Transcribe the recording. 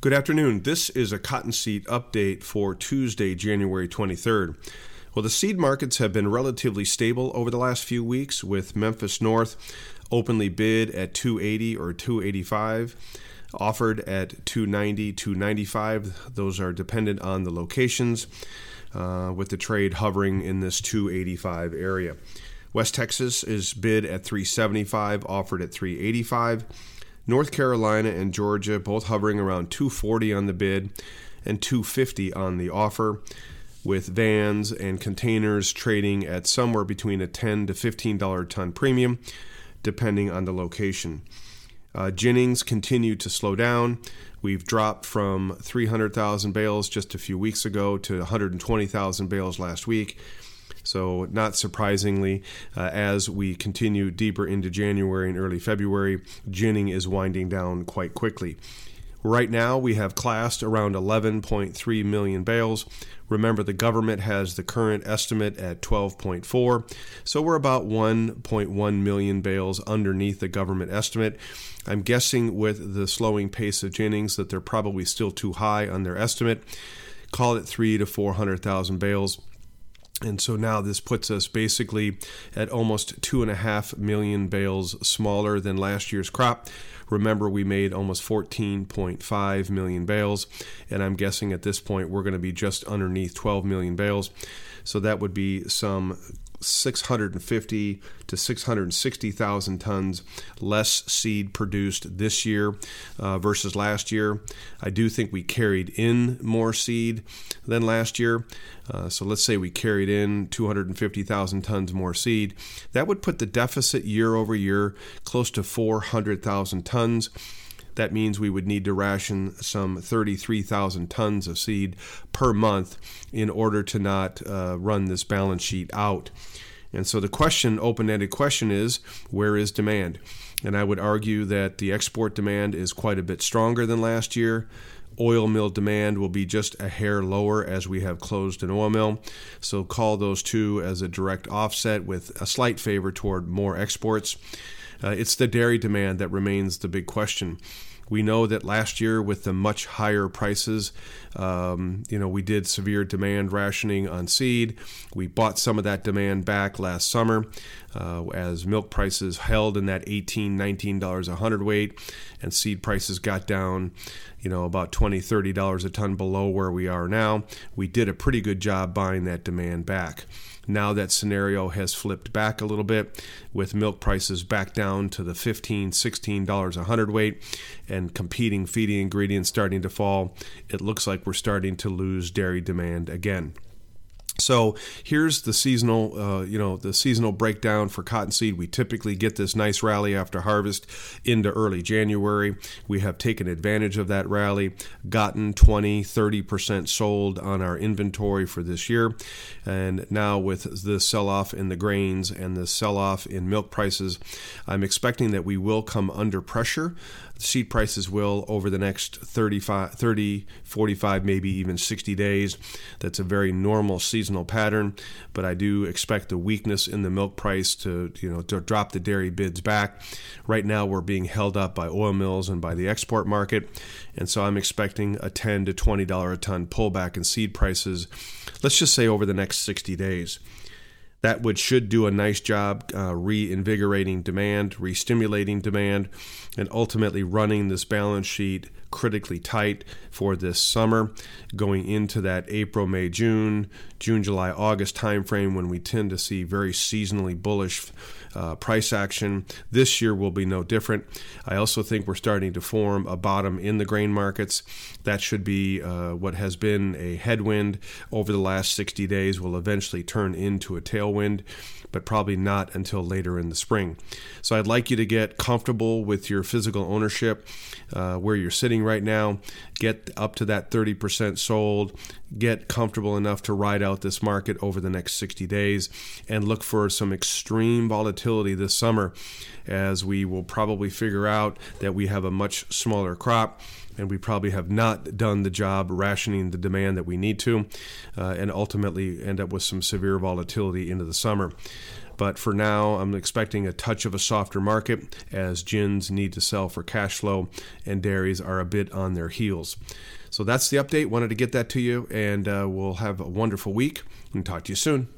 Good afternoon. This is a cottonseed update for Tuesday, January 23rd. Well, the seed markets have been relatively stable over the last few weeks, with Memphis North openly bid at 280 or 285, offered at 290, 295. Those are dependent on the locations, uh, with the trade hovering in this 285 area. West Texas is bid at 375, offered at 385. North Carolina and Georgia both hovering around 240 on the bid and 250 on the offer, with vans and containers trading at somewhere between a 10 to 15 dollar ton premium, depending on the location. Uh, Ginnings continue to slow down. We've dropped from 300,000 bales just a few weeks ago to 120,000 bales last week. So, not surprisingly, uh, as we continue deeper into January and early February, ginning is winding down quite quickly. Right now, we have classed around 11.3 million bales. Remember, the government has the current estimate at 12.4, so we're about 1.1 million bales underneath the government estimate. I'm guessing with the slowing pace of ginnings that they're probably still too high on their estimate. Call it three to 400,000 bales. And so now this puts us basically at almost two and a half million bales smaller than last year's crop. Remember, we made almost 14.5 million bales, and I'm guessing at this point we're going to be just underneath 12 million bales. So that would be some 650 to 660,000 tons less seed produced this year uh, versus last year. I do think we carried in more seed than last year. Uh, so let's say we carried in 250,000 tons more seed. That would put the deficit year over year close to 400,000 tons. That means we would need to ration some 33,000 tons of seed per month in order to not uh, run this balance sheet out. And so the question, open ended question, is where is demand? And I would argue that the export demand is quite a bit stronger than last year. Oil mill demand will be just a hair lower as we have closed an oil mill. So call those two as a direct offset with a slight favor toward more exports. Uh, it's the dairy demand that remains the big question. We know that last year, with the much higher prices, um, you know, we did severe demand rationing on seed. We bought some of that demand back last summer uh, as milk prices held in that $18, $19 a hundredweight, and seed prices got down, you know, about $20, $30 a ton below where we are now. We did a pretty good job buying that demand back. Now that scenario has flipped back a little bit with milk prices back down to the $15, $16 a hundredweight and competing feeding ingredients starting to fall. It looks like we're starting to lose dairy demand again. So here's the seasonal, uh, you know, the seasonal breakdown for cottonseed. We typically get this nice rally after harvest into early January. We have taken advantage of that rally, gotten 20, 30% sold on our inventory for this year. And now with the sell off in the grains and the sell off in milk prices, I'm expecting that we will come under pressure seed prices will over the next 35, 30, 45, maybe even 60 days. That's a very normal seasonal pattern, but I do expect the weakness in the milk price to, you know, to drop the dairy bids back. Right now, we're being held up by oil mills and by the export market, and so I'm expecting a 10 to 20 dollar a ton pullback in seed prices. Let's just say over the next 60 days that would should do a nice job uh, reinvigorating demand, re-stimulating demand, and ultimately running this balance sheet critically tight for this summer, going into that April, May, June, June, July, August timeframe when we tend to see very seasonally bullish uh, price action. This year will be no different. I also think we're starting to form a bottom in the grain markets. That should be uh, what has been a headwind over the last 60 days will eventually turn into a tailwind but probably not until later in the spring. So I'd like you to get comfortable with your physical ownership, uh, where you're sitting right now. Get up to that 30% sold. Get comfortable enough to ride out this market over the next 60 days and look for some extreme volatility this summer as we will probably figure out that we have a much smaller crop and we probably have not done the job rationing the demand that we need to, uh, and ultimately end up with some severe volatility into the summer. But for now, I'm expecting a touch of a softer market as gins need to sell for cash flow and dairies are a bit on their heels. So that's the update. Wanted to get that to you, and uh, we'll have a wonderful week and talk to you soon.